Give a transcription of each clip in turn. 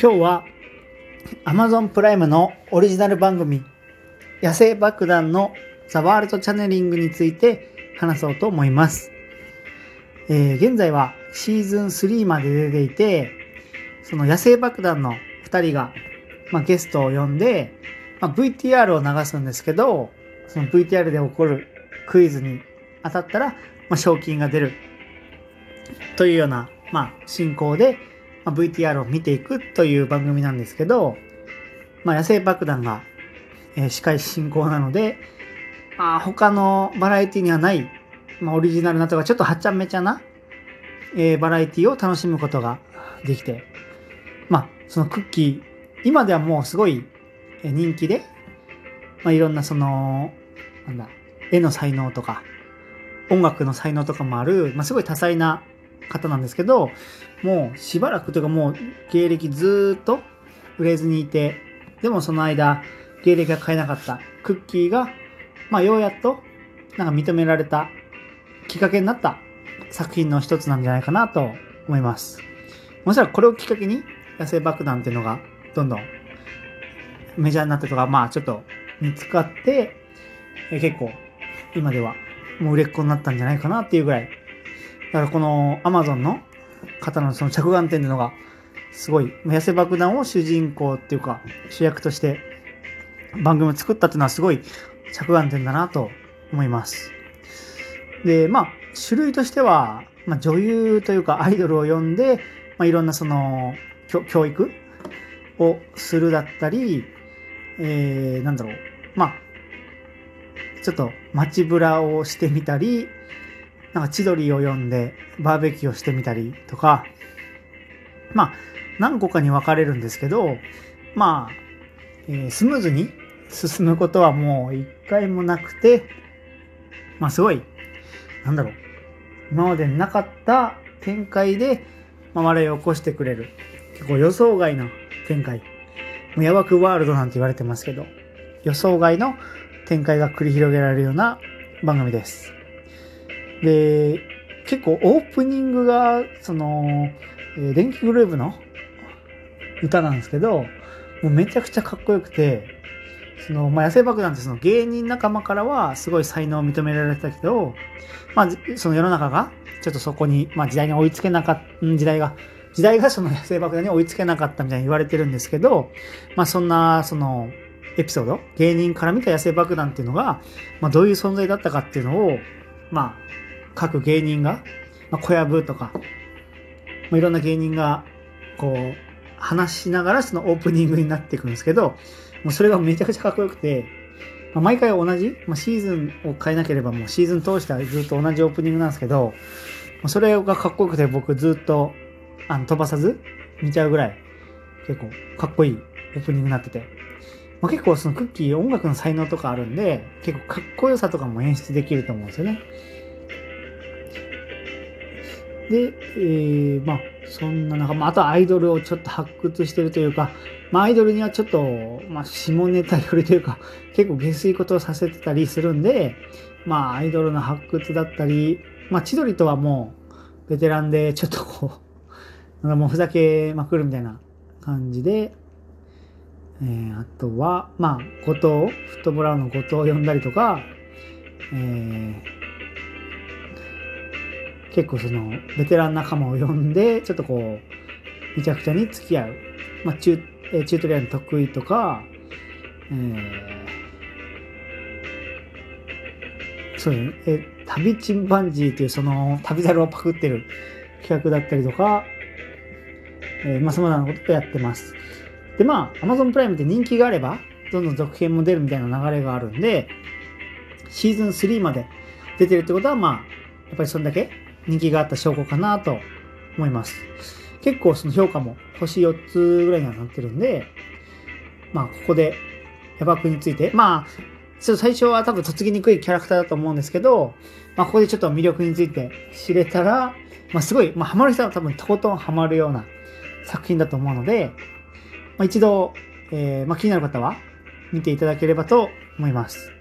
今日は Amazon プライムのオリジナル番組野生爆弾のザワールドチャネリングについて話そうと思います。えー、現在はシーズン3まで出ていて、その野生爆弾の2人が、まあ、ゲストを呼んで、まあ、VTR を流すんですけど、その VTR で起こるクイズに当たったら、まあ、賞金が出るというような、まあ、進行で、まあ、VTR を見ていくという番組なんですけど、まあ、野生爆弾が、えー、司会進行なので、まあ、他のバラエティにはない、まあ、オリジナルなとか、ちょっとはちゃめちゃな、えー、バラエティを楽しむことができて、まあ、そのクッキー、今ではもうすごい人気で、まあ、いろんなその、なんだ、絵の才能とか、音楽の才能とかもある、まあ、すごい多彩な方なんですけど、もうしばらくというかもう芸歴ずっと売れずにいて、でもその間、芸歴が変えなかったクッキーが、まあようやっと、なんか認められたきっかけになった作品の一つなんじゃないかなと思います。もしらこれをきっかけに野生爆弾っていうのがどんどんメジャーになったとか、まあちょっと見つかって、え結構今ではもう売れっ子になったんじゃないかなっていうぐらい。だからこの Amazon の方のその着眼点っていうのがすごい、痩せ爆弾を主人公っていうか主役として番組を作ったっていうのはすごい着眼点だなと思います。で、まあ、種類としては、まあ、女優というかアイドルを呼んで、まあ、いろんなその教育をするだったり、えー、なんだろう、まあ、ちょっと街ぶらをしてみたり、なんか千鳥を呼んでバーベキューをしてみたりとか、まあ、何個かに分かれるんですけど、まあ、えー、スムーズに進むことはもう一回もなくて、まあすごい、なんだろう、今までなかった展開で、まあ、笑いを起こしてくれる。結構予想外の展開。もうヤバくワールドなんて言われてますけど、予想外の展開が繰り広げられるような番組です。で、結構オープニングが、その、え、電気グループの歌なんですけど、もうめちゃくちゃかっこよくて、その、まあ、野生爆弾ってその芸人仲間からはすごい才能を認められてたけど、まあ、その世の中がちょっとそこに、まあ、時代に追いつけなかった、時代が、時代がその野生爆弾に追いつけなかったみたいに言われてるんですけど、まあ、そんな、その、エピソード、芸人から見た野生爆弾っていうのが、まあ、どういう存在だったかっていうのを、まあ、各芸人が、まあ、小籔とか、まあ、いろんな芸人が、こう、話しながらそのオープニングになっていくんですけど、もうそれがめちゃくちゃかっこよくて、まあ、毎回同じ、まあ、シーズンを変えなければもうシーズン通してはずっと同じオープニングなんですけど、それがかっこよくて僕ずっとあの飛ばさず見ちゃうぐらい結構かっこいいオープニングになってて、まあ、結構そのクッキー音楽の才能とかあるんで、結構かっこよさとかも演出できると思うんですよね。で、えー、まあ、そんな中、まあ、あとアイドルをちょっと発掘してるというか、まあ、アイドルにはちょっと、まあ、下ネタ寄りというか、結構下水ことをさせてたりするんで、まあ、アイドルの発掘だったり、まあ、千鳥とはもう、ベテランで、ちょっとこう、なんかもうふざけまくるみたいな感じで、えー、あとは、まあ、後藤、フットボラーの後藤を呼んだりとか、えー、結構その、ベテラン仲間を呼んで、ちょっとこう、めちゃくちゃに付き合う。まあ、チュー、チュートリアル得意とか、えー、そうね、え、旅チンパンジーというその、旅猿をパクってる企画だったりとか、えー、まあ、様々なことやってます。で、まあ、Amazon プライムって人気があれば、どんどん続編も出るみたいな流れがあるんで、シーズン3まで出てるってことは、まあ、やっぱりそれだけ人気があった証拠かなと思います。結構その評価も星4つぐらいにはなってるんで、まあ、ここで、ヤバくについて、まあ、ちょっと最初は多分とっつきにくいキャラクターだと思うんですけど、まあ、ここでちょっと魅力について知れたら、まあ、すごい、まあ、ハマる人は多分とことんハマるような作品だと思うので、まあ、一度、えー、まあ、気になる方は見ていただければと思います。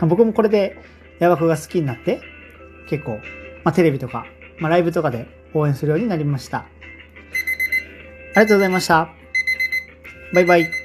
僕もこれでヤバクが好きになって、結構、まあ、テレビとか、まあ、ライブとかで応援するようになりました。ありがとうございました。バイバイ。